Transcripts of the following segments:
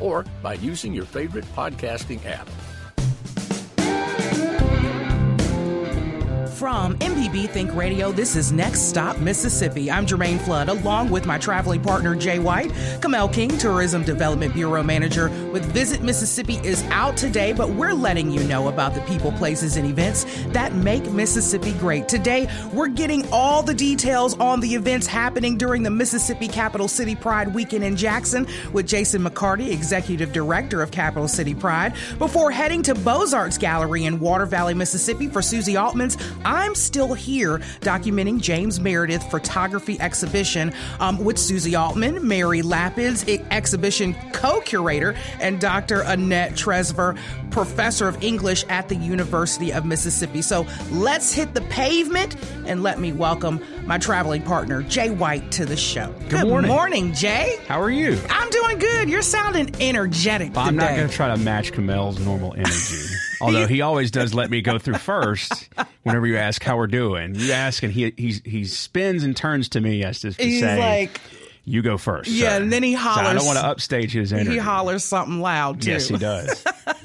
or by using your favorite podcasting app. From MPB Think Radio, this is Next Stop Mississippi. I'm Jermaine Flood, along with my traveling partner Jay White. Kamel King, Tourism Development Bureau Manager with Visit Mississippi, is out today, but we're letting you know about the people, places, and events that make Mississippi great. Today, we're getting all the details on the events happening during the Mississippi Capital City Pride weekend in Jackson with Jason McCarty, Executive Director of Capital City Pride, before heading to Beaux-Arts Gallery in Water Valley, Mississippi for Susie Altman's I'm Still Here, documenting James Meredith photography exhibition um, with Susie Altman, Mary Lapides, exhibition co curator, and Dr. Annette Trefzer, professor of English at the University of Mississippi. So let's hit the pavement and let me welcome my traveling partner, Jay White, to the show. Good, good morning. morning, Jay. How are you? I'm doing good. You're sounding energetic I'm not going to try to match Kamel's normal energy. Although he always does let me go through first whenever you ask how we're doing. You ask and he he he spins and turns to me as to, to He's say, like, "You go first. Yeah, sir. and then he So hollers. I don't want to upstage his energy. He hollers something loud too. Yes, he does.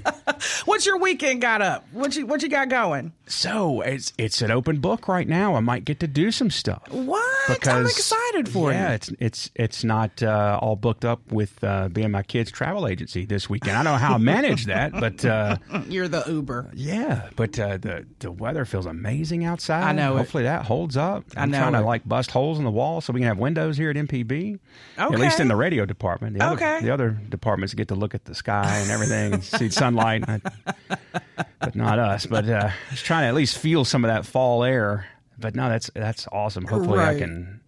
What's your weekend got up? What you what you got going? so it's it's an open book right now. I might get to do some stuff. What? Because I'm excited for it. yeah, you. it's it's it's not uh, all booked up with uh, being my kid's travel agency this weekend. I don't know how I manage that, but uh, You're the Uber. yeah, but uh, the the weather feels amazing outside. I know it. Hopefully that holds up. I I'm know trying it. to like bust holes in the wall so we can have windows here at MPB. Okay. At least in the radio department. The Okay. Other, the other departments get to look at the sky and everything, and see sunlight, but not us. But uh, just trying to at least feel some of that fall air. But no, that's that's awesome. Hopefully Right. I can.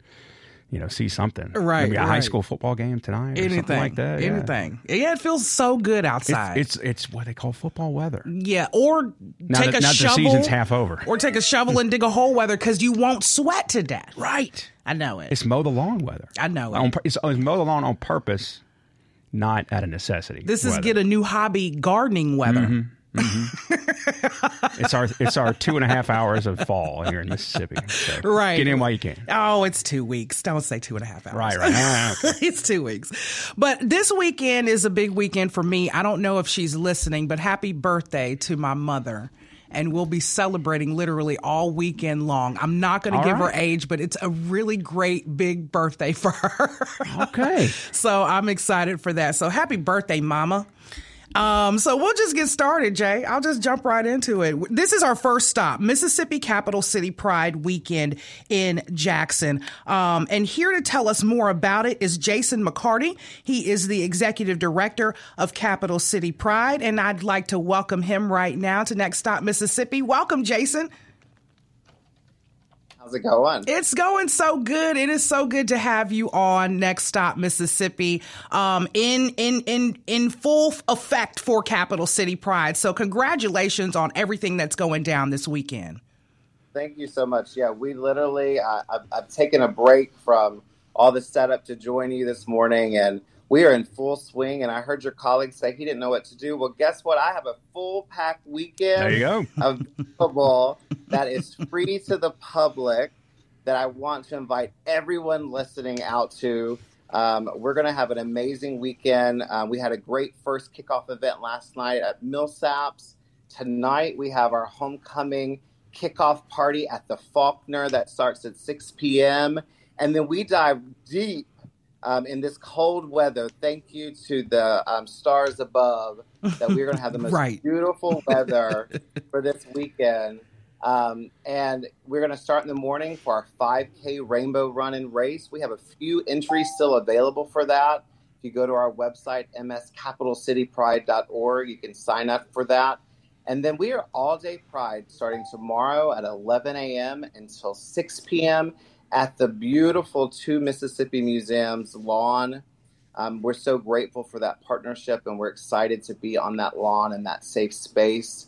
You know, see something. Right, Maybe a high school football game tonight, or Anything something like that. yeah. Anything. Yeah. it feels so good outside. It's, it's it's what they call football weather. yeah, or Now take that, a now shovel. the season's half over. Or take a shovel and dig a hole weather because you won't sweat to death. Right. I know it. It's mow the lawn weather. I know it. On It's, it's mow the lawn on purpose, not out of necessity. this is get a new hobby gardening weather. Mm-hmm. It's our it's our two and a half hours of fall here in Mississippi. So Right. Get in while you can. Oh, it's two weeks. Don't say two and a half hours. Right, right. Ah, it's two weeks. But this weekend is a big weekend for me. I don't know if she's listening, but happy birthday to my mother. And we'll be celebrating literally all weekend long. I'm not going to give her age, but it's a really great big birthday for her. Okay. so I'm excited for that. So happy birthday, mama. Um, so we'll just get started, Jay. I'll just jump right into it. This is our first stop, Mississippi Capital City Pride Weekend in Jackson. Um, and here to tell us more about it is Jason McCarty. He is the executive director of Capital City Pride, and I'd like to welcome him right now to Next Stop Mississippi. Welcome, Jason. How's it going? It's going so good. It is so good to have you on Next Stop Mississippi, um, in in in in full effect for Capital City Pride. So congratulations on everything that's going down this weekend. Thank you so much. Yeah, we literally, uh, I've, I've taken a break from all the setup to join you this morning, and we are in full swing. And I heard your colleague say he didn't know what to do. Well, guess what? I have a full packed weekend There you go. of football that is free to the public that I want to invite everyone listening out to. Um, we're going to have an amazing weekend. Uh, we had a great first kickoff event last night at Millsaps. Tonight we have our homecoming kickoff party at the Faulkner that starts at 6 p.m. And then we dive deep um, in this cold weather. Thank you to the um, stars above that we're going to have the most Right. beautiful weather for this weekend. Um, and we're going to start in the morning for our 5K rainbow run and race. We have a few entries still available for that. If you go to our website, mscapitalcitypride.org, you can sign up for that. And then we are all day pride starting tomorrow at 11 a.m. until 6 p.m. at the beautiful Two Mississippi Museums lawn. Um, we're so grateful for that partnership, and we're excited to be on that lawn and that safe space.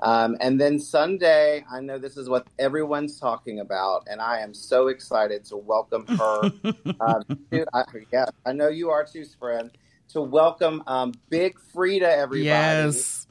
Um, and then Sunday, I know this is what everyone's talking about, and I am so excited to welcome her. um, to, I, yeah, I know you are too, friend. To welcome um, Big Freedia, everybody. Yes.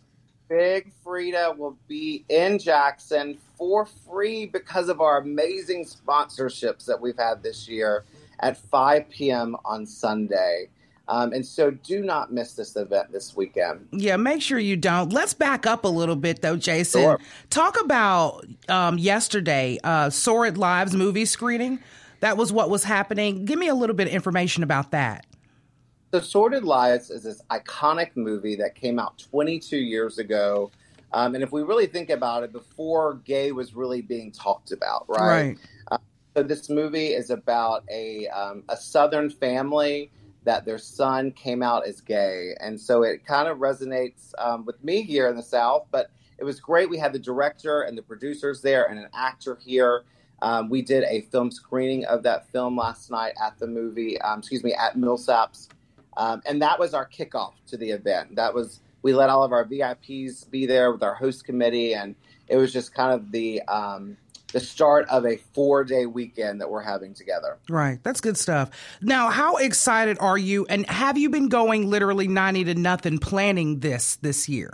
Big Freedia will be in Jackson for free because of our amazing sponsorships that we've had this year at 5 p.m. on Sunday. Um, and so do not miss this event this weekend. Yeah, make sure you don't. Let's back up a little bit though, Jason. Sure. Talk about um, yesterday, uh, Sordid Lives movie screening. That was what was happening. Give me a little bit of information about that. So Sordid Lives is this iconic movie that came out 22 years ago. Um, and if we really think about it, before gay was really being talked about, right? Right. Uh, so this movie is about a, um, a Southern family that their son came out as gay. And so it kind of resonates um, with me here in the South, but it was great. We had the director and the producers there and an actor here. Um, we did a film screening of that film last night at the movie, um, excuse me, at Millsaps. Um, and that was our kickoff to the event. That was, we let all of our VIPs be there with our host committee. And it was just kind of the, um, the start of a four day weekend that we're having together. Right. That's good stuff. Now, how excited are you? And have you been going literally 90 to nothing planning this this year?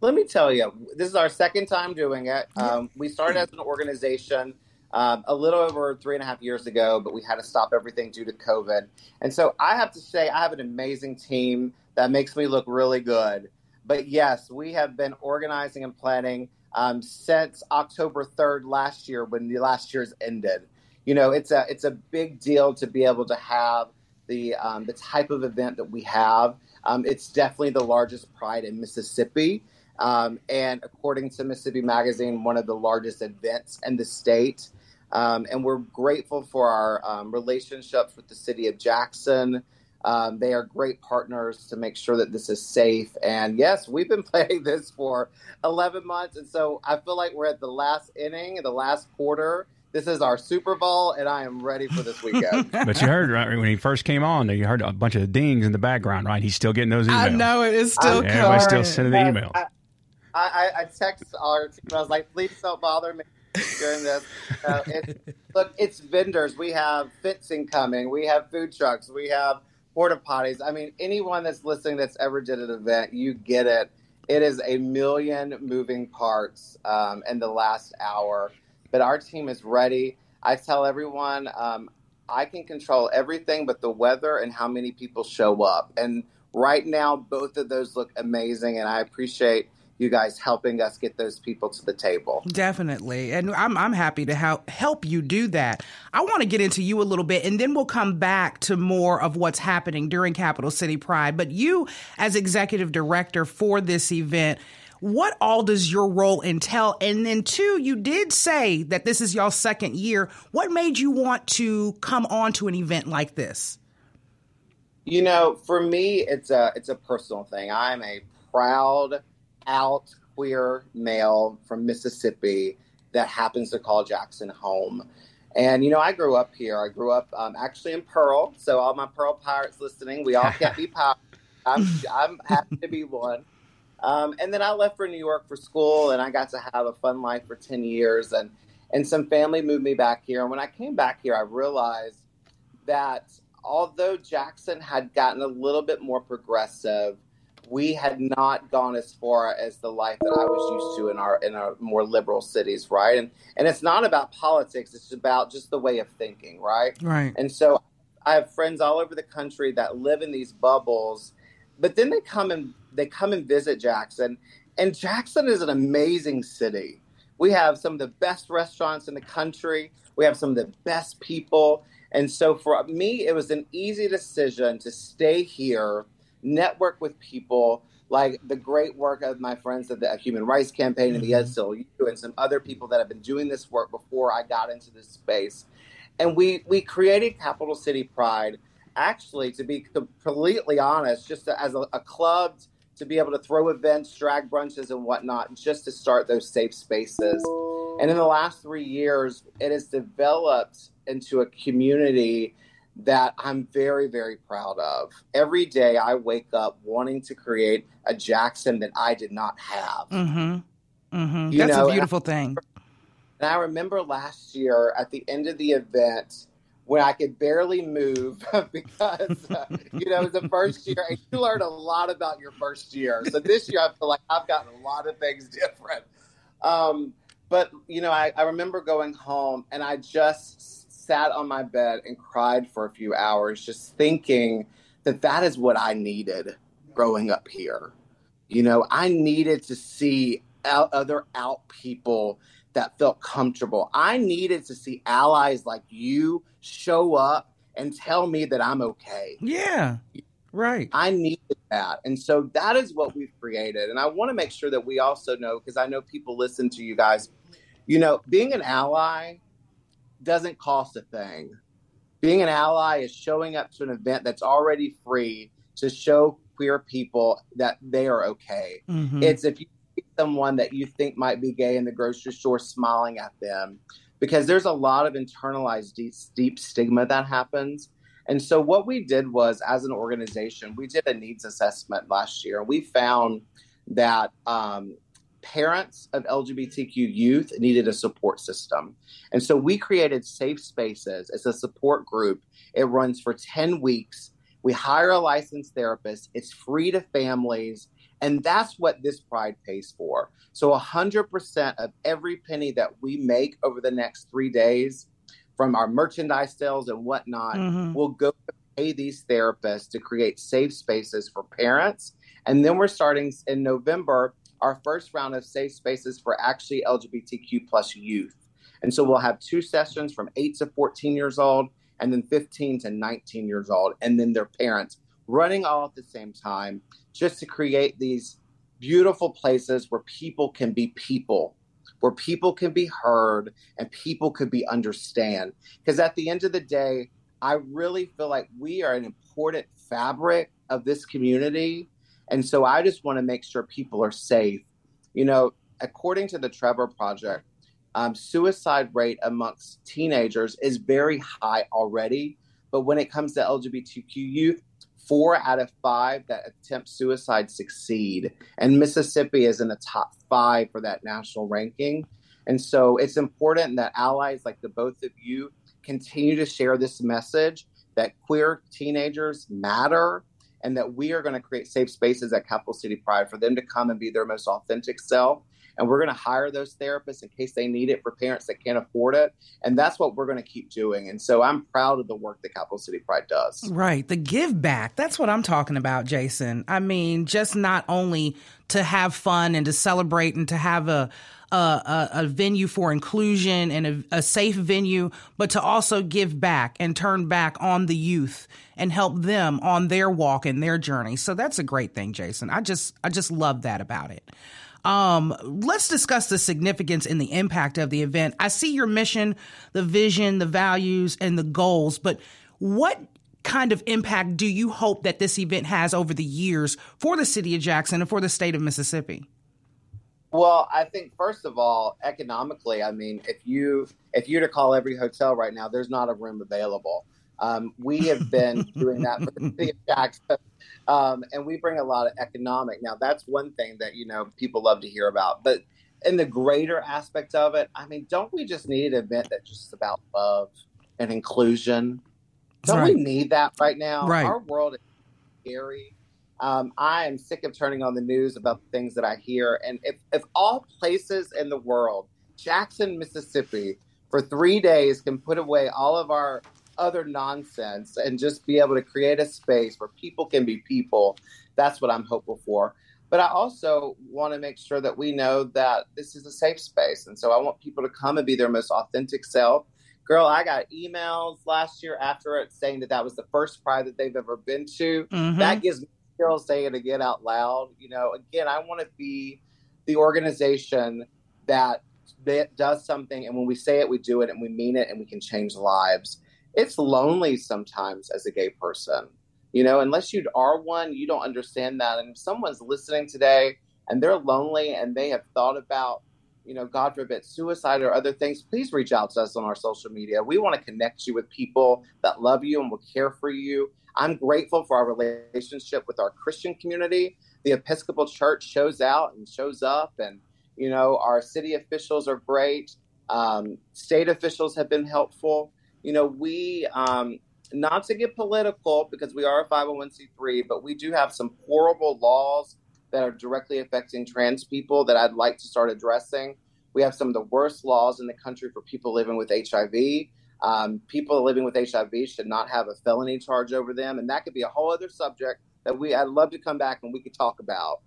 Let me tell you, this is our second time doing it. Um, we started as an organization um, a little over three and a half years ago, but we had to stop everything due to COVID. And so I have to say, I have an amazing team that makes me look really good. But yes, we have been organizing and planning um, since October 3rd last year when the last year's ended. You know, it's a it's a big deal to be able to have the um, the type of event that we have. Um, it's definitely the largest pride in Mississippi, um, and according to Mississippi Magazine, one of the largest events in the state. Um, and we're grateful for our um, relationships with the city of Jackson. Um, they are great partners to make sure that this is safe. And yes, we've been playing this for 11 months. And so I feel like we're at the last inning, the last quarter. This is our Super Bowl, and I am ready for this weekend. But you heard right when he first came on, you heard a bunch of dings in the background, right? He's still getting those emails. I know it is still I'm- Everybody's still current. sending the emails. I, I, I text our team. I was like, please don't bother me during this. It, look, it's vendors. We have fencing coming. We have food trucks. We have porta potties. I mean, anyone that's listening that's ever did an event, you get it. It is a million moving parts um, in the last hour, but our team is ready. I tell everyone um, I can control everything but the weather and how many people show up. And right now, both of those look amazing, and I appreciate you guys helping us get those people to the table. Definitely. And I'm, I'm happy to help, help you do that. I want to get into you a little bit and then we'll come back to more of what's happening during Capital City Pride. But you, as executive director for this event, what all does your role entail? And then, two, you did say that this is your second year. What made you want to come on to an event like this? You know, for me, it's a it's a personal thing. I'm a proud out queer male from Mississippi that happens to call Jackson home. And you know, I grew up here. I grew up um, actually in Pearl. So all my Pearl pirates listening, we all can't be pirates. I'm I'm happy to be one. Um, and then I left for New York for school, and I got to have a fun life for ten years. And and some family moved me back here. And when I came back here, I realized that although Jackson had gotten a little bit more progressive, we had not gone as far as the life that I was used to in our in our more liberal cities, right? And and it's not about politics; it's about just the way of thinking, right? Right. And so I have friends all over the country that live in these bubbles, but then they come and they come and visit Jackson, and Jackson is an amazing city. We have some of the best restaurants in the country. We have some of the best people. And so for me, it was an easy decision to stay here, network with people like the great work of my friends at the Human Rights Campaign and the mm-hmm. ACLU and some other people that have been doing this work before I got into this space. And we, we created Capital City Pride, actually, to be completely honest, just as a, a club to be able to throw events, drag brunches, and whatnot, just to start those safe spaces. And in the last three years, it has developed into a community that I'm very, very proud of. Every day I wake up wanting to create a Jackson that I did not have. Mm-hmm. Mm-hmm. That's know, a beautiful and I, thing. And I remember last year at the end of the event when I could barely move because, uh, you know, it was the first year and you learn a lot about your first year. So this year I feel like I've gotten a lot of things different. Um, but, you know, I, I remember going home and I just sat on my bed and cried for a few hours, just thinking that that is what I needed growing up here. You know, I needed to see out, other out people that felt comfortable. I needed to see allies like you show up and tell me that I'm okay. Yeah. Right. I needed that. And so that is what we've created. And I want to make sure that we also know, because I know people listen to you guys, you know, being an ally doesn't cost a thing. Being an ally is showing up to an event that's already free to show queer people that they are okay. Mm-hmm. It's if you see someone that you think might be gay in the grocery store smiling at them, because there's a lot of internalized deep, deep stigma that happens. And so, what we did was, as an organization, we did a needs assessment last year. We found that um, parents of LGBTQ youth needed a support system. And so we created Safe Spaces as a support group. It runs for 10 weeks. We hire a licensed therapist, it's free to families. And that's what this Pride pays for. So 100% of every penny that we make over the next three days from our merchandise sales and whatnot mm-hmm. will go to pay these therapists to create safe spaces for parents. And then we're starting in November our first round of safe spaces for actually LGBTQ plus youth. And so we'll have two sessions from 8 to 14 years old and then 15 to 19 years old and then their parents running all at the same time just to create these beautiful places where people can be people where people can be heard and people could be understand because at the end of the day i really feel like we are an important fabric of this community and so I just want to make sure people are safe. You know, according to the Trevor Project, um, suicide rate amongst teenagers is very high already. But when it comes to LGBTQ youth, four out of five that attempt suicide succeed. And Mississippi is in the top five for that national ranking. And so it's important that allies like the both of you continue to share this message that queer teenagers matter and that we are going to create safe spaces at Capital City Pride for them to come and be their most authentic self. And we're going to hire those therapists in case they need it for parents that can't afford it. And that's what we're going to keep doing. And so I'm proud of the work that Capital City Pride does. Right. The give back. That's what I'm talking about, Jason. I mean, just not only to have fun and to celebrate and to have a, a, a, a venue for inclusion and a, a safe venue, but to also give back and turn back on the youth and help them on their walk and their journey. So that's a great thing, Jason. I just I just love that about it. Um, let's discuss the significance and the impact of the event. I see your mission, the vision, the values, and the goals, but what kind of impact do you hope that this event has over the years for the city of Jackson and for the state of Mississippi? Well, I think first of all, economically, I mean, if you if you to call every hotel right now, there's not a room available. Um, we have been doing that for the city of Jackson, um, and we bring a lot of economic. Now, that's one thing that you know people love to hear about, but in the greater aspect of it, I mean, don't we just need an event that's just about love and inclusion? Don't right. we need that right now? Right. Our world is scary. Um, I am sick of turning on the news about the things that I hear. And if, if all places in the world, Jackson, Mississippi, for three days can put away all of our other nonsense and just be able to create a space where people can be people, that's what I'm hopeful for. But I also want to make sure that we know that this is a safe space. And so I want people to come and be their most authentic self. Girl, I got emails last year after it saying that that was the first pride that they've ever been to. Mm-hmm. That gives me still say it again out loud. You know, again, I want to be the organization that that does something, and when we say it, we do it, and we mean it, and we can change lives. It's lonely sometimes as a gay person, you know, unless you are one, you don't understand that. And if someone's listening today and they're lonely and they have thought about you know, God forbid, suicide or other things, please reach out to us on our social media. We want to connect you with people that love you and will care for you. I'm grateful for our relationship with our Christian community. The Episcopal Church shows out and shows up, and, you know, our city officials are great. Um, state officials have been helpful. You know, we, um, not to get political because we are a 501c3, but we do have some horrible laws that are directly affecting trans people that I'd like to start addressing. We have some of the worst laws in the country for people living with HIV. Um, people living with HIV should not have a felony charge over them, and that could be a whole other subject that we I'd love to come back and we could talk about.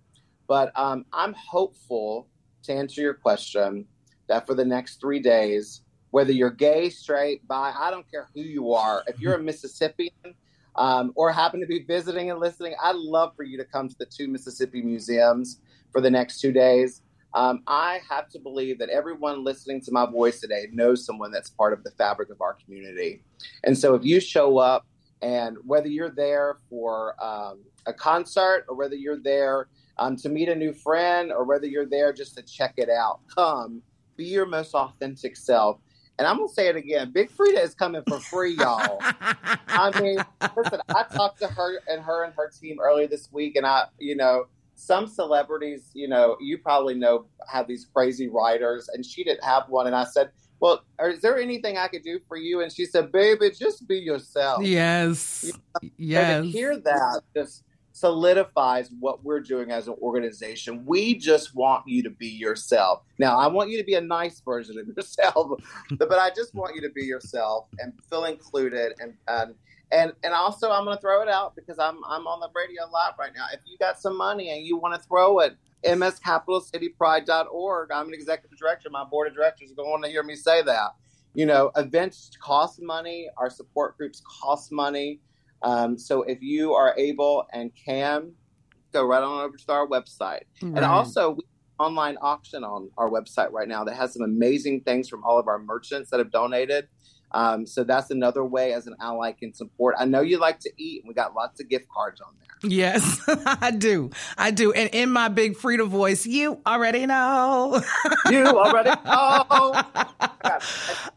But um, I'm hopeful to answer your question that for the next three days, whether you're gay, straight, bi, I don't care who you are. If you're a Mississippian um, or happen to be visiting and listening, I'd love for you to come to the two Mississippi museums for the next two days. Um, I have to believe that everyone listening to my voice today knows someone that's part of the fabric of our community. And so if you show up, and whether you're there for um, a concert or whether you're there um, to meet a new friend or whether you're there just to check it out, come be your most authentic self and I'm gonna say it again. Big Freedia is coming for free, y'all. I mean, listen, I talked to her and her and her team earlier this week, and I, you know, some celebrities, you know, you probably know have these crazy writers, and she didn't have one. And I said, Well, is there anything I could do for you? And she said, Baby, just be yourself. Yes. You know? Yes. And to hear that just solidifies what we're doing as an organization. We just want you to be yourself. Now, I want you to be a nice version of yourself, but I just want you to be yourself and feel included and and and, and also I'm going to throw it out because I'm I'm on the radio live right now. If you got some money and you want to throw it mscapitalcitypride.org. I'm an executive director. My board of directors are going to hear me say that. You know, events cost money. Our support groups cost money. Um, so if you are able and can, go right on over to our website. Right. And also, we have an online auction on our website right now that has some amazing things from all of our merchants that have donated. Um, so that's another way as an ally can support. I know you like to eat, and we got lots of gift cards on there. Yes, I do. I do. And in my big Freedia voice, you already know. you already know.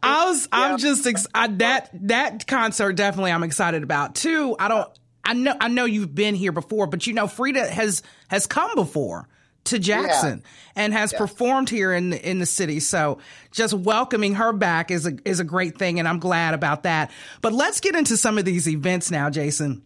I was. Yeah. I'm just ex- I, that that concert. Definitely, I'm excited about. too. I don't. I know. I know you've been here before, but you know, Freedia has has come before to Jackson yeah. and has yeah. performed here in the, in the city. So just welcoming her back is a is a great thing, and I'm glad about that. But let's get into some of these events now, Jason.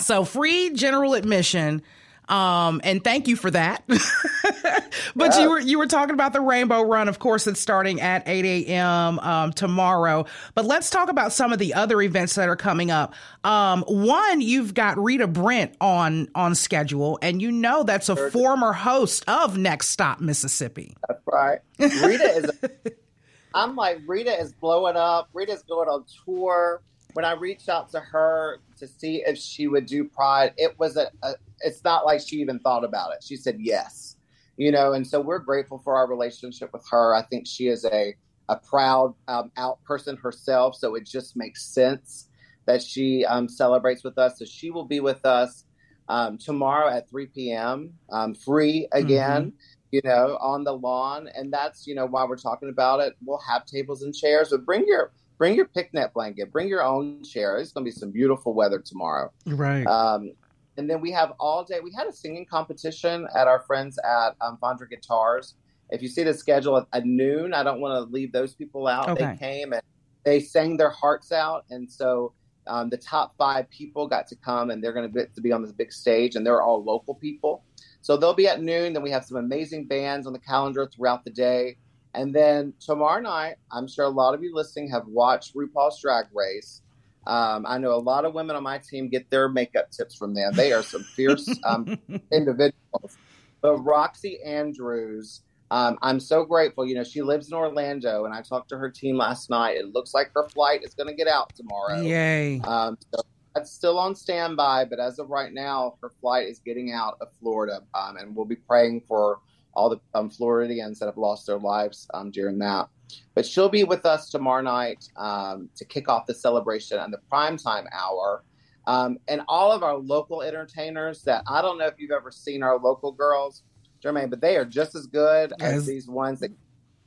So free general admission. Um, and thank you for that. but yeah. you were you were talking about the Rainbow Run. Of course, it's starting at 8 a.m. Um, tomorrow. But let's talk about some of the other events that are coming up. Um, one, you've got Rita Brent on on schedule, and you know that's a sure. former host of Next Stop Mississippi. That's right. Rita is. A, I'm like Rita is blowing up. Rita's going on tour when I reached out to her to see if she would do Pride, it was a, a, it's not like she even thought about it. She said yes, you know, and so we're grateful for our relationship with her. I think she is a a proud um, out person herself, so it just makes sense that she um, celebrates with us. So she will be with us um, tomorrow at 3 p.m. Um, free again. Mm-hmm you know, on the lawn. And that's, you know, why we're talking about it, we'll have tables and chairs, but bring your bring your picnic blanket, bring your own chair. It's going to be some beautiful weather tomorrow. Right. Um, and then we have all day. We had a singing competition at our friends at um, Fondren Guitars. If you see the schedule at, at noon, I don't want to leave those people out. Okay. They came and they sang their hearts out, and so um, the top five people got to come, and they're going to to be on this big stage, and they're all local people. So they'll be at noon. Then we have some amazing bands on the calendar throughout the day. And then tomorrow night, I'm sure a lot of you listening have watched RuPaul's Drag Race. Um, I know a lot of women on my team get their makeup tips from them. They are some fierce um, individuals. But Roxxxy Andrews, um, I'm so grateful. You know, she lives in Orlando, and I talked to her team last night. It looks like her flight is going to get out tomorrow. Yay! Um, so that's still on standby, but as of right now, her flight is getting out of Florida, um, and we'll be praying for all the um, Floridians that have lost their lives um, during that. But she'll be with us tomorrow night um, to kick off the celebration and the primetime hour. Um, and all of our local entertainers that I don't know if you've ever seen our local girls, Jermaine, but they are just as good as, as these ones that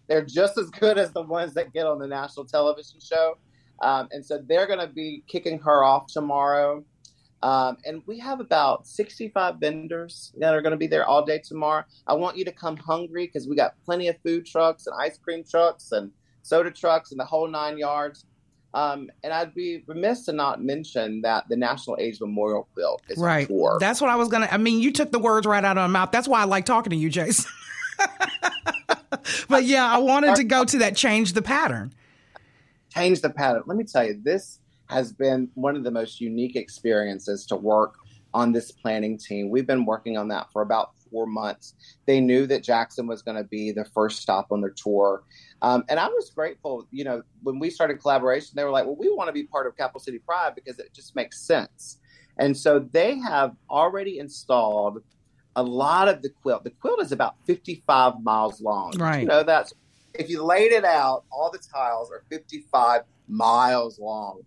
they're just as good as the ones that get on the national television show. Um, and so they're going to be kicking her off tomorrow. Um, and we have about 65 vendors that are going to be there all day tomorrow. I want you to come hungry because we got plenty of food trucks and ice cream trucks and soda trucks and the whole nine yards. Um, and I'd be remiss to not mention that the National AIDS Memorial Quilt is right. tour. That's what I was gonna. I mean, you took the words right out of my mouth. That's why I like talking to you, Jason. but yeah, I wanted to go to that change the pattern. Change the pattern. Let me tell you, this has been one of the most unique experiences to work on this planning team. We've been working on that for about four months. They knew that Jackson was going to be the first stop on their tour. Um, and I was grateful, you know, when we started collaboration, they were like, well, we want to be part of Capital City Pride because it just makes sense. And so they have already installed a lot of the quilt. The quilt is about 55 miles long. Right. You know, that's if you laid it out, all the tiles are 55 miles long.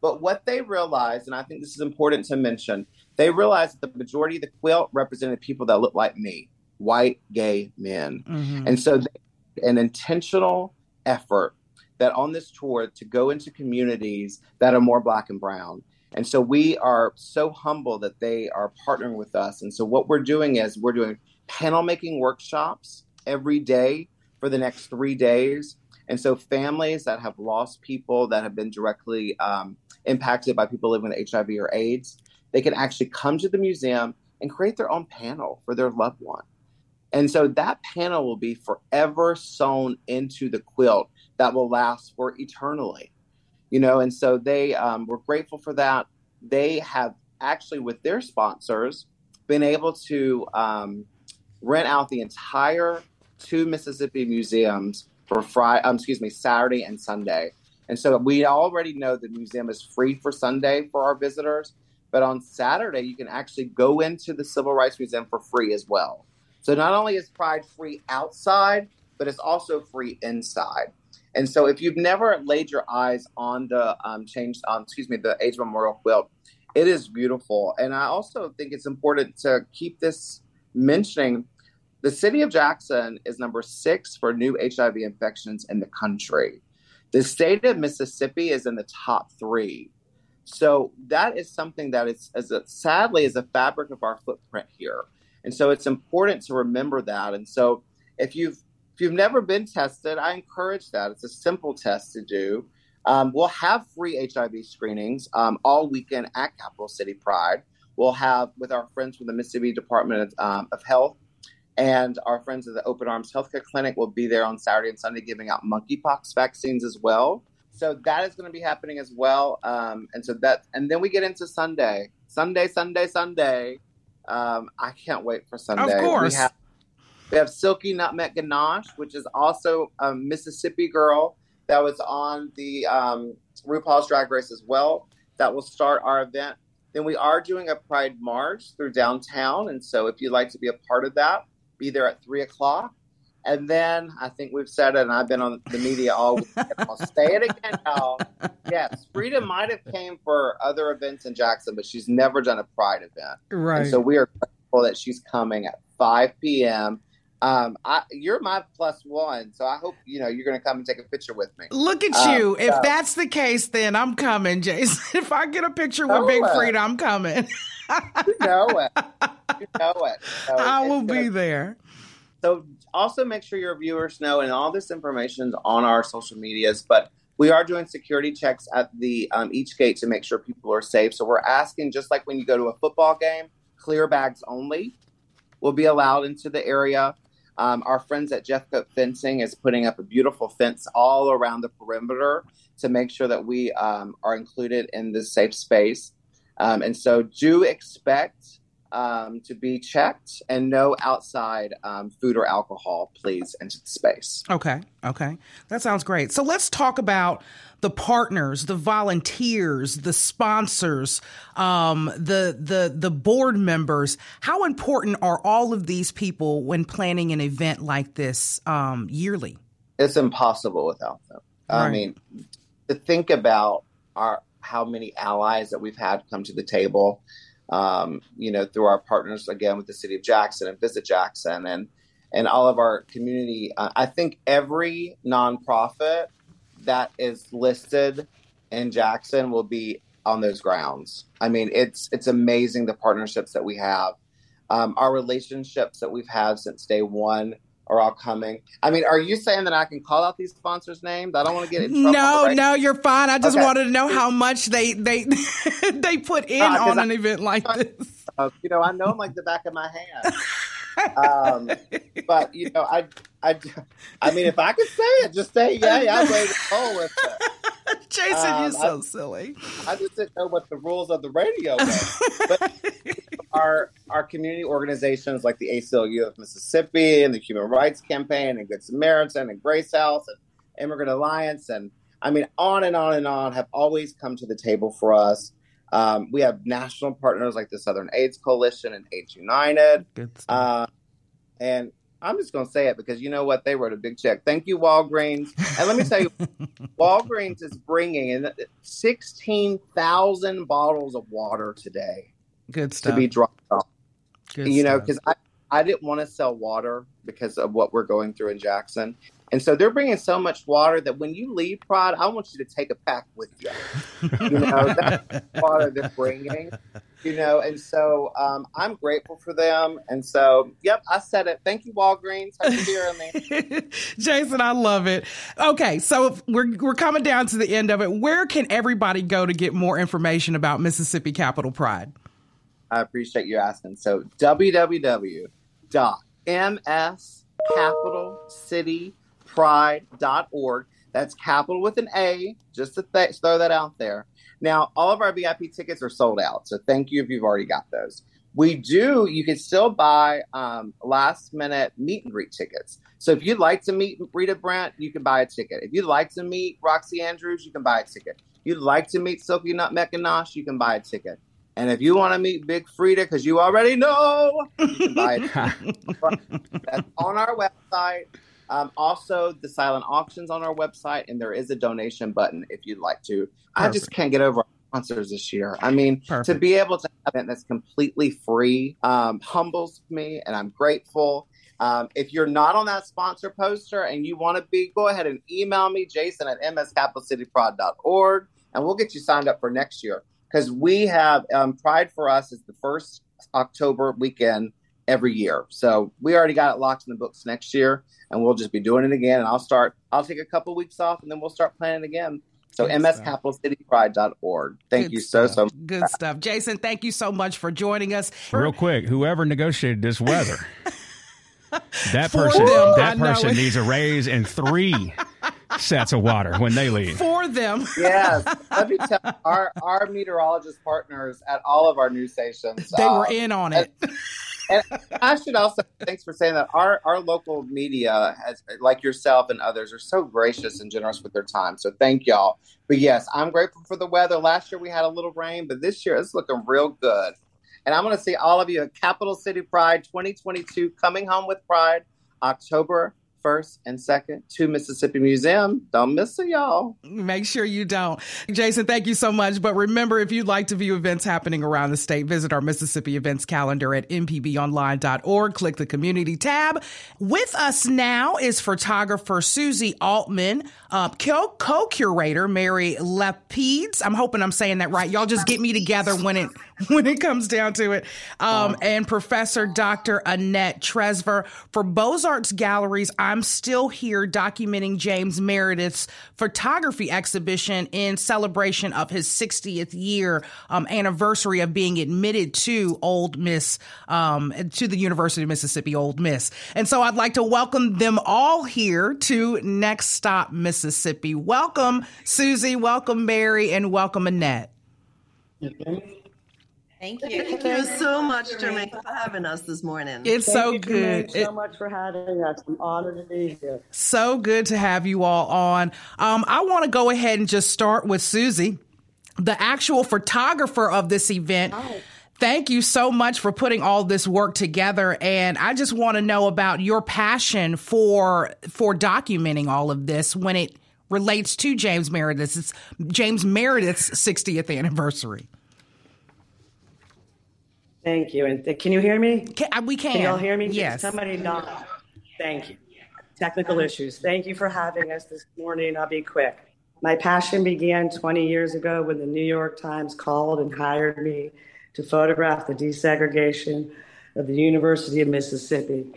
But what they realized, and I think this is important to mention, they realized that the majority of the quilt represented people that looked like me, white gay men. Mm-hmm. And so they an intentional effort that on this tour to go into communities that are more black and brown. And so we are so humble that they are partnering with us. And so what we're doing is we're doing panel making workshops every day for the next three days. And so families that have lost people that have been directly um, impacted by people living with HIV or AIDS, they can actually come to the museum and create their own panel for their loved one. And so that panel will be forever sewn into the quilt that will last for eternally. You know, and so they um, were grateful for that. They have actually, with their sponsors, been able to um, rent out the entire two Mississippi museums for Friday, um, excuse me, Saturday and Sunday. And so we already know the museum is free for Sunday for our visitors, but on Saturday you can actually go into the Civil Rights Museum for free as well. So not only is Pride free outside, but it's also free inside. And so if you've never laid your eyes on the um, change, um, excuse me, the AIDS Memorial quilt, it is beautiful. And I also think it's important to keep this mentioning. The city of Jackson is number six for new HIV infections in the country. The state of Mississippi is in the top three. So that is something that is, as a, sadly, is a fabric of our footprint here. And so it's important to remember that. And so if you've if you've never been tested, I encourage that. It's a simple test to do. Um, we'll have free HIV screenings um, all weekend at Capital City Pride. We'll have with our friends from the Mississippi Department of, um, of Health and our friends at the Open Arms Healthcare Clinic will be there on Saturday and Sunday giving out monkeypox vaccines as well. So that is going to be happening as well. Um, and so that, and then we get into Sunday, Sunday, Sunday, Sunday. Um, I can't wait for Sunday. Of course. We have, we have Silky Nutmeg Ganache, which is also a Mississippi girl that was on the um, RuPaul's Drag Race as well. That will start our event. Then we are doing a Pride March through downtown. And so if you'd like to be a part of that, be there at three o'clock. And then I think we've said it, and I've been on the media all week. I'll say it again. Yes, Freedia might have came for other events in Jackson, but she's never done a Pride event. Right. And so we are grateful that she's coming at 5 p.m. Um, I, you're my plus one, so I hope you know you're going to come and take a picture with me. Look at Um, you. If that's the case, then I'm coming, Jason. If I get a picture with Know Big it. Freedia, I'm coming. You know it. You know it. So I will be there. So also make sure your viewers know, and all this information is on our social medias. But we are doing security checks at the um, each gate to make sure people are safe. So we're asking, just like when you go to a football game, clear bags only will be allowed into the area. Um, our friends at Jeffcoat Fencing is putting up a beautiful fence all around the perimeter to make sure that we um, are included in this safe space. Um, and so do expect um, to be checked and no outside um, food or alcohol, please, into the space. Okay. Okay. That sounds great. So let's talk about the partners, the volunteers, the sponsors, um, the the the board members. How important are all of these people when planning an event like this um, yearly? It's impossible without them. I mean, to think about our how many allies that we've had come to the table, um, you know, through our partners again with the city of Jackson and Visit Jackson, and and all of our community. Uh, I think every nonprofit that is listed in Jackson will be on those grounds. I mean, it's it's amazing the partnerships that we have, um, our relationships that we've had since day one are all coming. I mean, are you saying that I can call out these sponsors' names? I don't want to get in trouble. No, right? no, you're fine. I just Okay. wanted to know how much they they they put in Uh, on I- an event like this. Uh, you know, I know them like the back of my hand. um, but you know, I, I, I mean, if I could say it, just say yeah, yeah, I'm ready to roll with it. Jason, Um, you're so I- silly. I just didn't know what the rules of the radio were. but our our community organizations like the ACLU of Mississippi and the Human Rights Campaign and Good Samaritan and Grace House and Immigrant Alliance and I mean on and on and on have always come to the table for us. Um, we have national partners like the Southern AIDS Coalition and AIDS United. Uh, and I'm just going to say it because you know what? They wrote a big check. Thank you, Walgreens. And let me tell you, Walgreens is bringing in 16,000 bottles of water today Good stuff. to be dropped off. Good you know, because I, I didn't want to sell water because of what we're going through in Jackson. And so they're bringing so much water that when you leave Pride, I want you to take a pack with you. You know, that's water they're bringing. You know, and so um, I'm grateful for them. And so, yep, I said it. Thank you, Walgreens. You're hearing me. Jason, I love it. Okay, so we're we're coming down to the end of it. Where can everybody go to get more information about Mississippi Capital Pride? I appreciate you asking. So www.mscapitalcitypride.org. That's capital with an A, just to th- throw that out there. Now, all of our VIP tickets are sold out. So thank you if you've already got those. We do, you can still buy um, last minute meet and greet tickets. So if you'd like to meet Rita Brent, you can buy a ticket. If you'd like to meet Roxxxy Andrews, you can buy a ticket. If you'd like to meet Silky Nutmeg Ganache, you can buy a ticket. And if you want to meet Big Freedia, because you already know, you can buy it. That's on our website. Um, also, the silent auctions on our website, and there is a donation button if you'd like to. I just can't get over sponsors this year. I mean, to be able to have an event that's completely free um, humbles me, and I'm grateful. Um, if you're not on that sponsor poster and you want to be, go ahead and email me, Jason at mscapitalcitypride.org, and we'll get you signed up for next year. Because we have um, Pride for us is the first October weekend every year. So we already got it locked in the books next year, and we'll just be doing it again. And I'll start, I'll take a couple weeks off, and then we'll start planning again. So Good mscapitalcitypride.org. Thank Good you so, so stuff. Good stuff. Jason, thank you so much for joining us. Real quick, whoever negotiated this weather, that For person, them, that know person needs a raise and three sets of water when they leave. For them. yes. Let me tell you, our our meteorologist partners at all of our news stations. They were uh, in on it. And I should also thanks for saying that our our local media has like yourself and others are so gracious and generous with their time. So thank y'all. But yes, I'm grateful for the weather. Last year we had a little rain, but this year it's looking real good. And I'm going to see all of you at Capital City Pride 2022 coming home with Pride October 1st and 2nd to Mississippi Museum. Don't miss it, y'all. Make sure you don't. Jason, thank you so much. But remember, if you'd like to view events happening around the state, visit our Mississippi events calendar at mpbonline.org. Click the community tab. With us now is photographer Susie Altman, uh, co- co-curator Mary Lapides. I'm hoping I'm saying that right. Y'all just get me together when it when it comes down to it. Um, and Professor Dr. Annette Trefzer for Beaux Arts Galleries. I'm still here documenting James Meredith's photography exhibition in celebration of his 60th year um, anniversary of being admitted to Ole Miss, um, to the University of Mississippi Ole Miss. And so I'd like to welcome them all here to Next Stop Mississippi. Welcome, Susie. Welcome, Mary, and welcome, Annette. Thank you. Thank you so much, Jermaine, for having us this morning. It's Thank so you, good. Jermaine, It- so much for having us. I'm honored to be here. So good to have you all on. Um, I want to go ahead and just start with Susie, the actual photographer of this event. Thank you so much for putting all this work together, and I just want to know about your passion for for documenting all of this when it relates to James Meredith's it's James Meredith's 60th anniversary. Thank you. And th- can you hear me? Can, uh, we can. Can y'all hear me? Yes. Somebody knock. Thank you. Technical issues. Thank you for having us this morning. I'll be quick. My passion began 20 years ago when the New York Times called and hired me to photograph the desegregation of the University of Mississippi.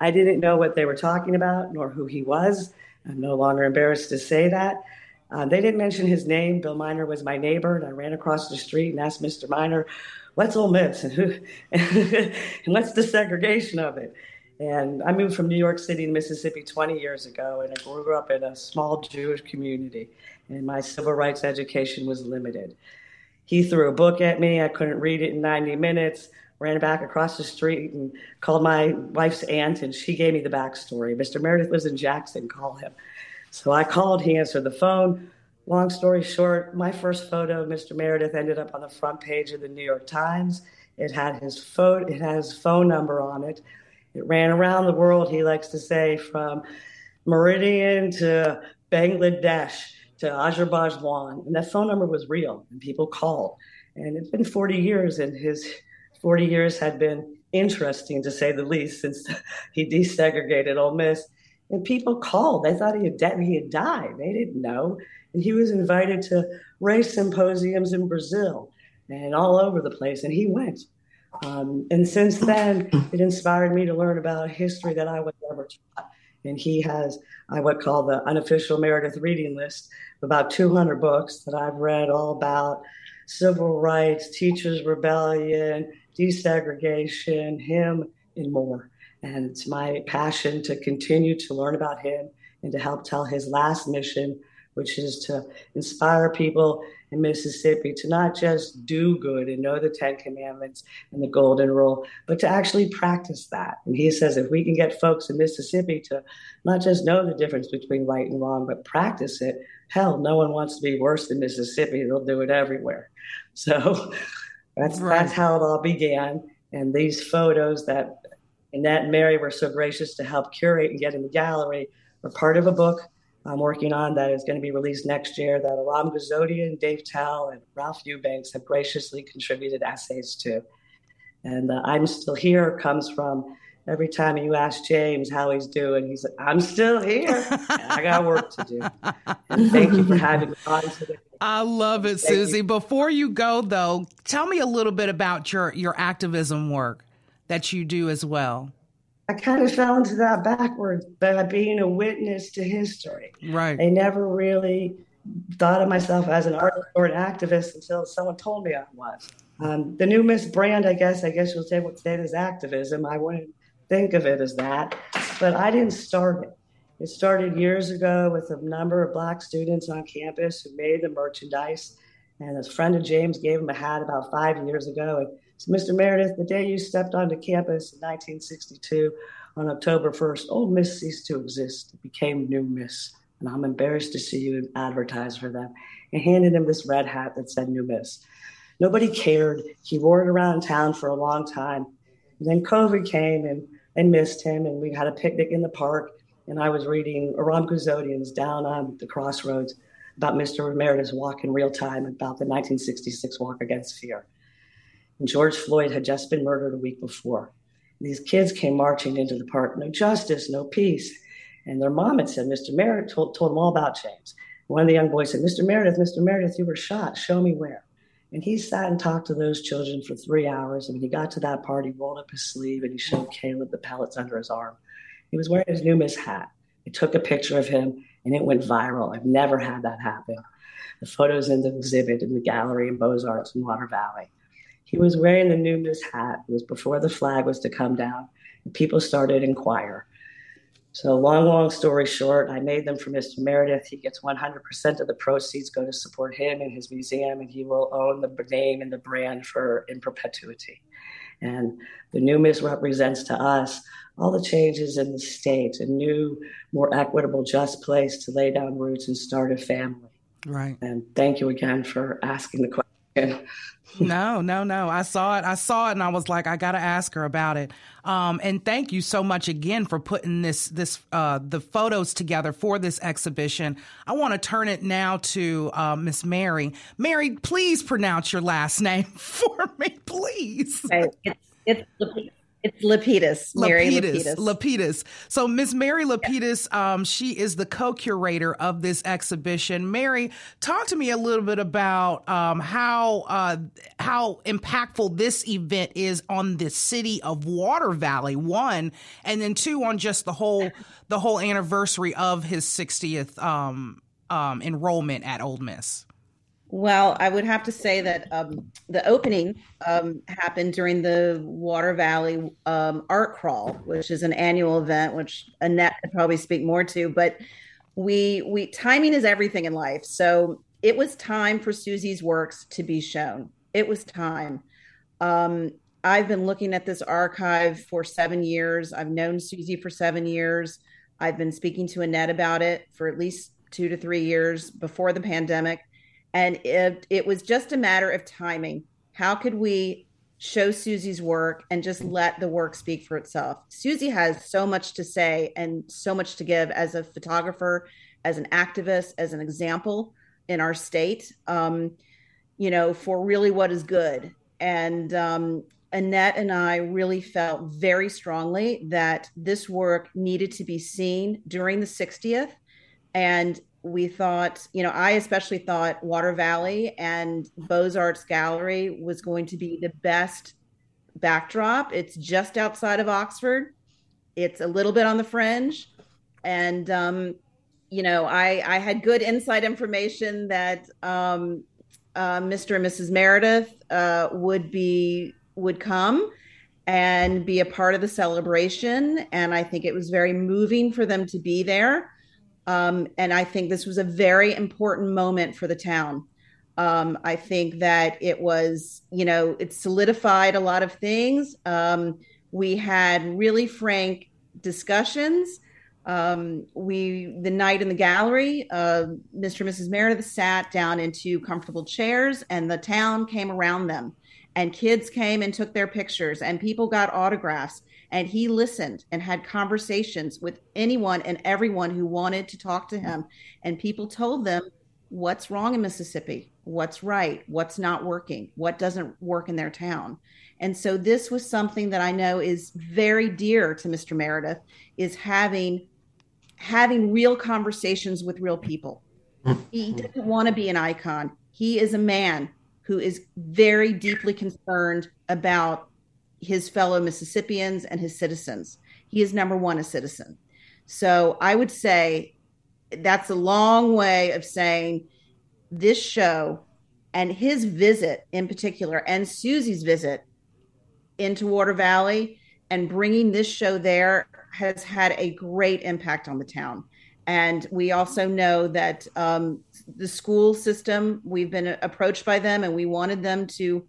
I didn't know what they were talking about nor who he was. I'm no longer embarrassed to say that. Uh, they didn't mention his name. Bill Miner was my neighbor, and I ran across the street and asked Mr. Miner, "What's Ole Miss and, who, and what's the segregation of it?" And I moved from New York City to Mississippi 20 years ago, and I grew up in a small Jewish community, and my civil rights education was limited. He threw a book at me. I couldn't read it in 90 minutes. Ran back across the street and called my wife's aunt, and she gave me the backstory. Mr. Meredith lives in Jackson. Call him. So I called. He answered the phone. Long story short, my first photo of Mr. Meredith ended up on the front page of the New York Times. It had his phone, It has phone number on it. It ran around the world. He likes to say from Meridian to Bangladesh to Azerbaijan, and that phone number was real, and people called. And it's been 40 years, and his 40 years had been interesting to say the least since he desegregated Ole Miss. And people called. They thought he had, de- he had died. They didn't know. And he was invited to race symposiums in Brazil and all over the place, and he went. Um, and since then, it inspired me to learn about history that I was never taught. And he has I would call the unofficial Meredith reading list about 200 books that I've read all about civil rights, teachers' rebellion, desegregation, him, and more. And it's my passion to continue to learn about him and to help tell his last mission, which is to inspire people in Mississippi to not just do good and know the Ten Commandments and the Golden Rule, but to actually practice that. And he says if we can get folks in Mississippi to not just know the difference between right and wrong, but practice it, hell, no one wants to be worse than Mississippi. They'll do it everywhere. So that's right. that's how it all began. And these photos that Annette and Mary were so gracious to help curate and get in the gallery We're part of a book I'm working on that is going to be released next year that Aram Goudsouzian, Dave Tell, and Ralph Eubanks have graciously contributed essays to. And uh, I'm Still Here comes from every time you ask James how he's doing, he's like, I'm still here. I got work to do. And thank you for having me on today. I love it, thank Susie. You. Before you go, though, tell me a little bit about your, your activism work that you do as well. I kind of fell into that backwards by being a witness to history. Right. I never really thought of myself as an artist or an activist until someone told me I was. Um, the new Miss brand, I guess, I guess you'll say what activism. I wouldn't think of it as that, but I didn't start it. It started years ago with a number of black students on campus who made the merchandise. And a friend of James gave him a hat about five years ago. And so, Mr. Meredith, the day you stepped onto campus in 1962, on October 1st, Old Miss ceased to exist. It became New Miss. And I'm embarrassed to see you advertise for them. And handed him this red hat that said New Miss. Nobody cared. He wore it around town for a long time. And then COVID came and, and missed him, and we had a picnic in the park. And I was reading Aram Goudsouzian's Down on the Crossroads about Mr. Meredith's walk in real time about the 1966 Walk Against Fear and George Floyd had just been murdered a week before. These kids came marching into the park, no justice, no peace. And their mom had said, Mr. Meredith told, told them all about James. One of the young boys said, Mr. Meredith, Mr. Meredith, you were shot. Show me where. And he sat and talked to those children for three hours. And when he got to that part, he rolled up his sleeve and he showed Caleb the pellets under his arm. He was wearing his new Miss hat. They took a picture of him and it went viral. I've never had that happen. The photos in the exhibit in the gallery in Beaux Arts in Water Valley. He was wearing the new Miss hat. It was before the flag was to come down. People started inquire. So, long, long story short, I made them for Mr. Meredith. He gets 100% of the proceeds go to support him and his museum, and he will own the name and the brand for in perpetuity. And the new Miss represents to us all the changes in the state, a new, more equitable, just place to lay down roots and start a family. Right. And thank you again for asking the question no, no, no. I saw it. I saw it, and I was like, I got to ask her about it. Um, and thank you so much again for putting this this uh, the photos together for this exhibition. I want to turn it now to uh, Miss Mary. Mary, please pronounce your last name for me, please. It's, it's It's Lapides, Mary Lapides. Lapides. Lapides. So Miss Mary Lapides, um, she is the co-curator of this exhibition. Mary, talk to me a little bit about um, how uh, how impactful this event is on the city of Water Valley. One, and then two on just the whole the whole anniversary of his 60th um, um, enrollment at Ole Miss. Well, I would have to say that um, the opening um, happened during the Water Valley um, Art Crawl, which is an annual event, which Annette could probably speak more to. But we we timing is everything in life, so it was time for Susie's works to be shown. It was time. Um, I've been looking at this archive for seven years. I've known Susie for seven years. I've been speaking to Annette about it for at least two to three years before the pandemic and it, it was just a matter of timing. How could we show Susie's work and just let the work speak for itself? Susie has so much to say and so much to give as a photographer, as an activist, as an example in our state, um, you know, for really what is good. And um, Annette and I really felt very strongly that this work needed to be seen during the 60th. And we thought, you know, I especially thought Water Valley and Beaux Arts Gallery was going to be the best backdrop. It's just outside of Oxford. It's a little bit on the fringe, and um, you know, I I had good inside information that um, uh, Mr. and Mrs. Meredith uh, would be would come and be a part of the celebration, and I think it was very moving for them to be there. Um, and I think this was a very important moment for the town. Um, I think that it was, you know, it solidified a lot of things. Um, we had really frank discussions. Um, we, the night in the gallery, uh, Mr. and Mrs. Meredith sat down into comfortable chairs, and the town came around them, and kids came and took their pictures, and people got autographs and he listened and had conversations with anyone and everyone who wanted to talk to him. And people told them what's wrong in Mississippi? What's right? What's not working? What doesn't work in their town? And so this was something that I know is very dear to Mr. Meredith is having having real conversations with real people. He mm-hmm. doesn't want to be an icon. He is a man who is very deeply concerned about his fellow Mississippians and his citizens. He is number one a citizen. So I would say that's a long way of saying this show and his visit in particular, and Susie's visit into Water Valley and bringing this show there has had a great impact on the town. And we also know that um, the school system, we've been approached by them and we wanted them to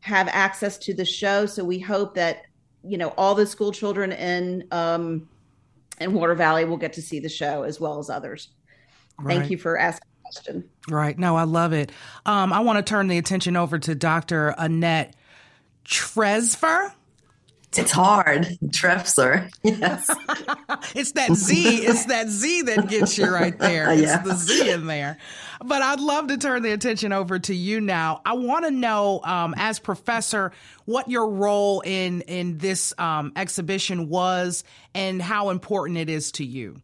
have access to the show. So we hope that you know all the school children in um, in Water Valley will get to see the show as well as others. Right. Thank you for asking the question. Right. No, I love it. Um, I want to turn the attention over to Dr. Annette Trefzer. It's hard. Trefler. Yes. it's that Z. It's that Z that gets you right there. It's yeah. the Z in there. But I'd love to turn the attention over to you now. I want to know, um, as professor, what your role in in this um, exhibition was and how important it is to you.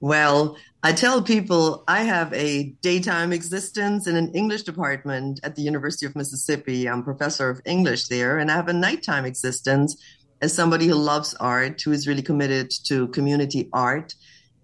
well, I tell people I have a daytime existence in an English department at the University of Mississippi. I'm professor of English there, and I have a nighttime existence as somebody who loves art, who is really committed to community art,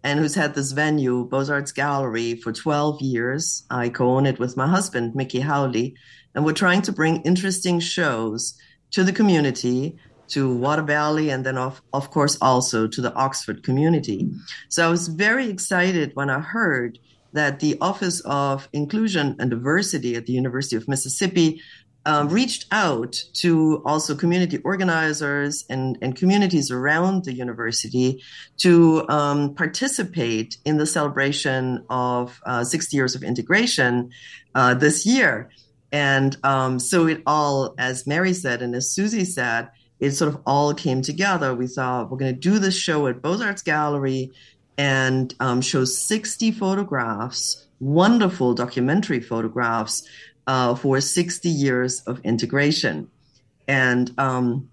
and who's had this venue, Beaux Arts Gallery, for 12 years. I co own it with my husband, Mickey Howley, and we're trying to bring interesting shows to the community to Water Valley, and then of, of course also to the Oxford community. So I was very excited when I heard that the Office of Inclusion and Diversity at the University of Mississippi um, reached out to also community organizers and, and communities around the university to um, participate in the celebration of uh, 60 years of integration uh, this year. And um, so it all, as Mary said, and as Susie said, it sort of all came together. We thought we're going to do this show at Beaux Arts Gallery and um, show 60 photographs, wonderful documentary photographs uh, for 60 years of integration. And um,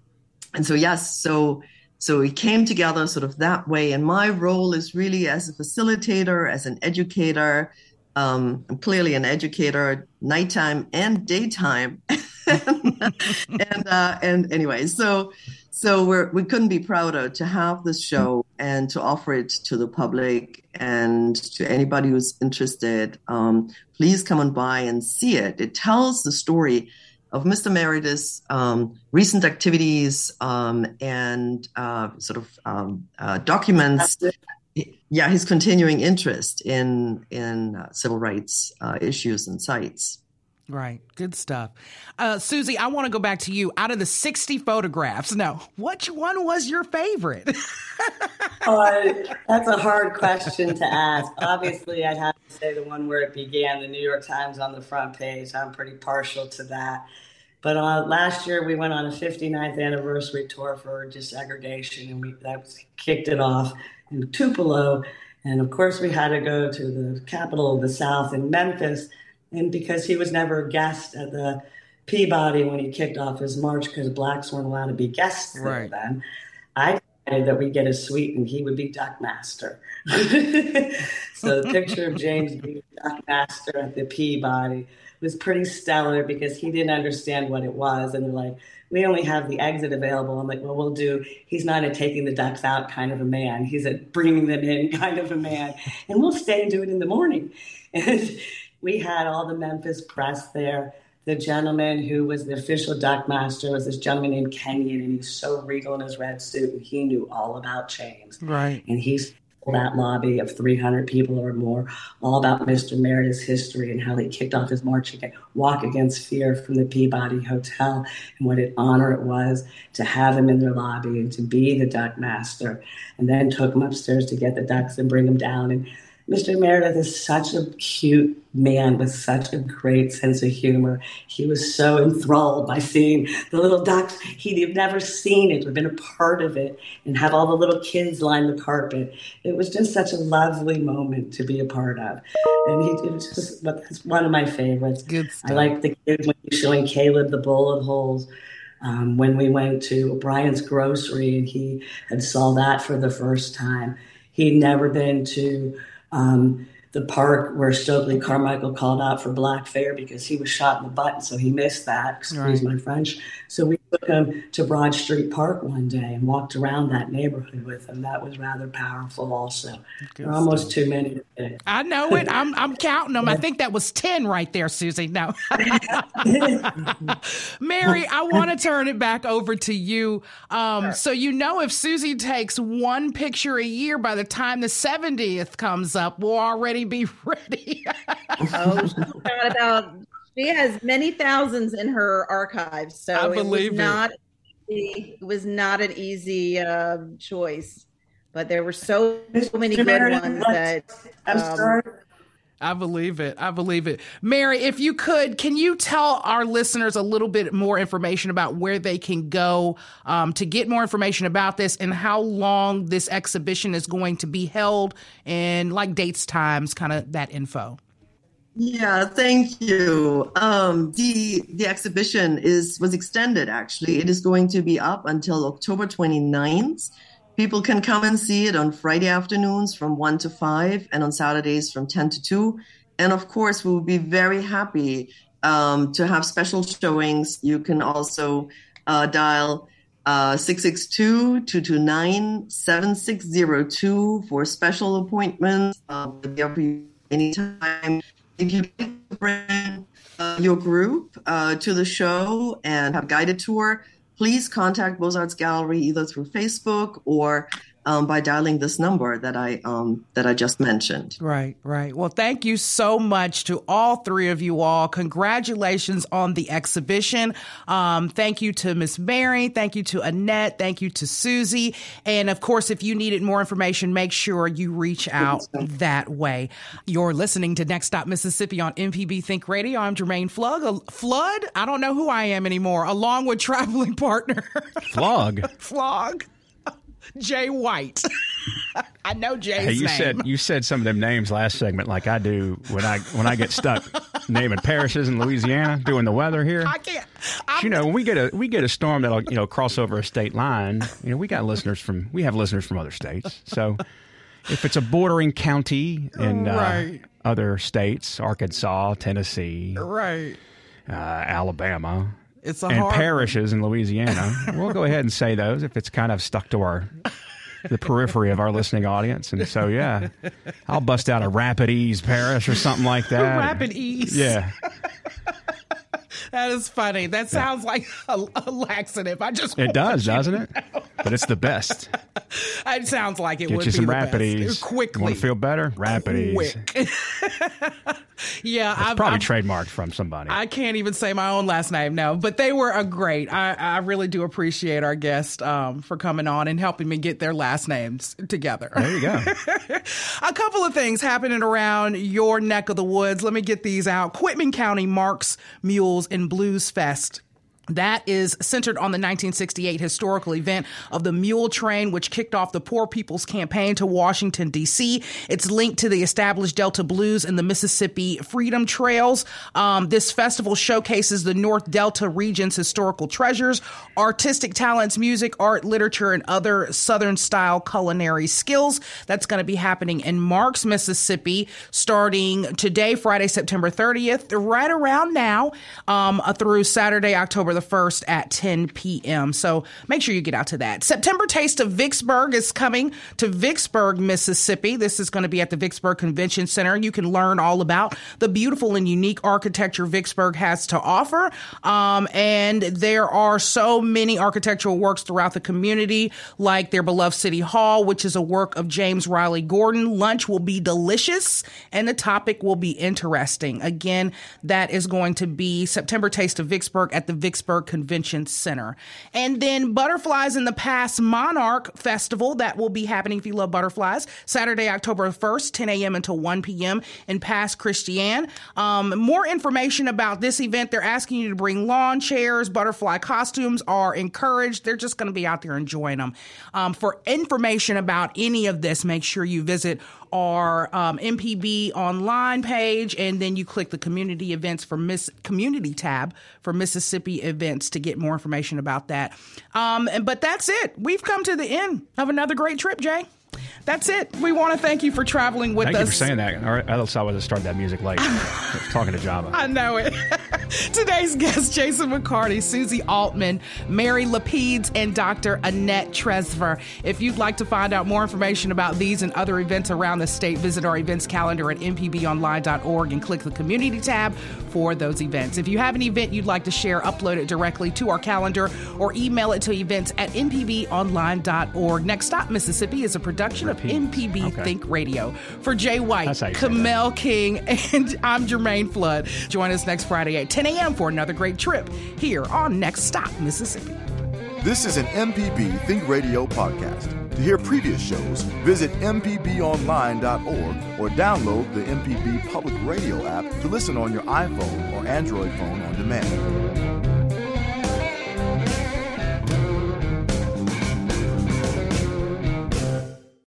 and so yes, so so we came together sort of that way. And my role is really as a facilitator, as an educator. Um, I'm clearly an educator, nighttime and daytime. and uh, and anyway, so so we're we couldn't be prouder to have this show and to offer it to the public and to anybody who's interested. Um, please come on by and see it. It tells the story of Mr. Meredith's um, recent activities um, and uh, sort of um, uh, documents. Yeah, his continuing interest in in uh, civil rights uh, issues and sites. Right. Good stuff. Uh, Susie, I want to go back to you. Out of the 60 photographs, now, which one was your favorite? oh, that's a hard question to ask. Obviously, I'd have to say the one where it began, the New York Times on the front page. I'm pretty partial to that. But uh, last year, we went on a 59th anniversary tour for desegregation, and we that kicked it off in Tupelo. And of course, we had to go to the capital of the South in Memphis and because he was never a guest at the Peabody when he kicked off his march because blacks weren't allowed to be guests right. then, I decided that we'd get a suite and he would be duck master. so the picture of James being duck master at the Peabody was pretty stellar because he didn't understand what it was. And they're like, we only have the exit available. I'm like, well, we'll do. He's not a taking the ducks out kind of a man. He's a bringing them in kind of a man. And we'll stay and do it in the morning. And we had all the Memphis press there. The gentleman who was the official duck master was this gentleman named Kenyon, and he's so regal in his red suit, and he knew all about James. Right. And he's that lobby of 300 people or more, all about Mr. Meredith's history and how he kicked off his march against Walk Against Fear from the Peabody Hotel and what an honor it was to have him in their lobby and to be the duck master. And then took him upstairs to get the ducks and bring them down. And Mr. Meredith is such a cute man with such a great sense of humor. He was so enthralled by seeing the little ducks. He'd never seen it or been a part of it and have all the little kids line the carpet. It was just such a lovely moment to be a part of. And he, it was just that's one of my favorites. Good stuff. I like the kids when he's showing Caleb the bullet holes. Um, when we went to Bryant's grocery and he had saw that for the first time. He'd never been to um, the park where Stokely Carmichael called out for Black Power because he was shot in the butt, and so he missed that. Excuse right. my French. So we took him to Broad Street Park one day and walked around that neighborhood with him. That was rather powerful, also. Good there are almost too many. I know it. I'm I'm counting them. I think that was ten right there, Susie. No, Mary, I want to turn it back over to you. Um, sure. So you know, if Susie takes one picture a year, by the time the 70th comes up, we'll already be ready. oh, she's about she has many thousands in her archives, so I believe it was not it was not an easy uh, choice, but there were so, so many good ones that. I'm um, sorry. I believe it. I believe it. Mary, if you could, can you tell our listeners a little bit more information about where they can go um, to get more information about this and how long this exhibition is going to be held and like dates, times, kind of that info? Yeah, thank you. Um, the the exhibition is was extended actually. It is going to be up until October 29th. People can come and see it on Friday afternoons from 1 to 5 and on Saturdays from 10 to 2. And of course, we will be very happy um, to have special showings. You can also uh, dial uh, 662-229-7602 for special appointments. Uh, anytime if to bring uh, your group uh, to the show and have guided tour, please contact Beaux Arts Gallery either through Facebook or um, by dialing this number that I um, that I just mentioned. Right, right. Well, thank you so much to all three of you all. Congratulations on the exhibition. Um, thank you to Miss Mary. Thank you to Annette. Thank you to Susie. And of course, if you needed more information, make sure you reach out that way. You're listening to Next Stop Mississippi on MPB Think Radio. I'm Jermaine Flug. Flood. I don't know who I am anymore. Along with traveling partner Flog. Flog. Jay White. I know Jay's Hey, you name. said you said some of them names last segment, like I do when I when I get stuck naming parishes in Louisiana, doing the weather here. I can't. you know, when we get a we get a storm that'll you know cross over a state line. You know, we got listeners from we have listeners from other states. So if it's a bordering county in uh, other states, Arkansas, Tennessee, Right. uh, Alabama, It's a and hard parishes in Louisiana, we'll go ahead and say those if it's kind of stuck to our the periphery of our listening audience. And so, yeah, I'll bust out a Rapides parish or something like that. Rapides. Yeah. That is funny. That sounds like a, a laxative. I just It does, doesn't it? But it's the best. It sounds like it Get would you be some the Rapid. Ease. quickly. Want to feel better? Rapid Ease. Yeah, I've, probably I've- trademarked from somebody. I can't even say my own last name now, but they were a great. I, I really do appreciate our guest um, for coming on and helping me get their last names together. there you go. a couple of things happening around your neck of the woods. Let me get these out. Quitman County Marks Mules and Blues Fest. That is centered on the 1968 historical event of the Mule Train, which kicked off the Poor People's Campaign to Washington, D.C. It's linked to the established Delta Blues and the Mississippi Freedom Trails. Um, this festival showcases the North Delta region's historical treasures, artistic talents, music, art, literature, and other Southern style culinary skills. That's going to be happening in Marks, Mississippi, starting today, Friday, September 30th, right around now, um, through Saturday, October the 1st at 10 p.m. So make sure you get out to that. September Taste of Vicksburg is coming to Vicksburg, Mississippi. This is going to be at the Vicksburg Convention Center. You can learn all about the beautiful and unique architecture Vicksburg has to offer. Um, and there are so many architectural works throughout the community, like their beloved City Hall, which is a work of James Riley Gordon. Lunch will be delicious and the topic will be interesting. Again, that is going to be September Taste of Vicksburg at the Vicksburg Convention Center. And then Butterflies in the Past Monarch Festival that will be happening if you love butterflies Saturday, October 1st, 10 a.m. until 1 p.m. in Pass Christian. Um, more information about this event, they're asking you to bring lawn chairs, butterfly costumes are encouraged. They're just going to be out there enjoying them. Um, for information about any of this, make sure you visit our um, MPB online page, and then you click the community events for Miss Community tab for Mississippi events to get more information about that. Um, and, but that's it. We've come to the end of another great trip, Jay. That's it. We want to thank you for traveling with Thank us. Thank you for saying that. Or else I would have started that music late. talking to Java. I know it. Today's guests, Jason McCarty, Susie Altman, Mary Lapides, and Dr. Annette Trefzer. If you'd like to find out more information about these and other events around the state, visit our events calendar at mpbonline.org and click the community tab for those events. If you have an event you'd like to share, upload it directly to our calendar or email it to events at mpbonline.org. Next Stop Mississippi is a production of MPB Okay. Think Radio. For Jay White, That's how you say that. Mel King, and I'm Jermaine Flood. Join us next Friday at 10 a.m. for another great trip here on Next Stop Mississippi. This is an MPB Think Radio podcast. To hear previous shows, visit MPBOnline.org or download the MPB Public Radio app to listen on your iPhone or Android phone on demand.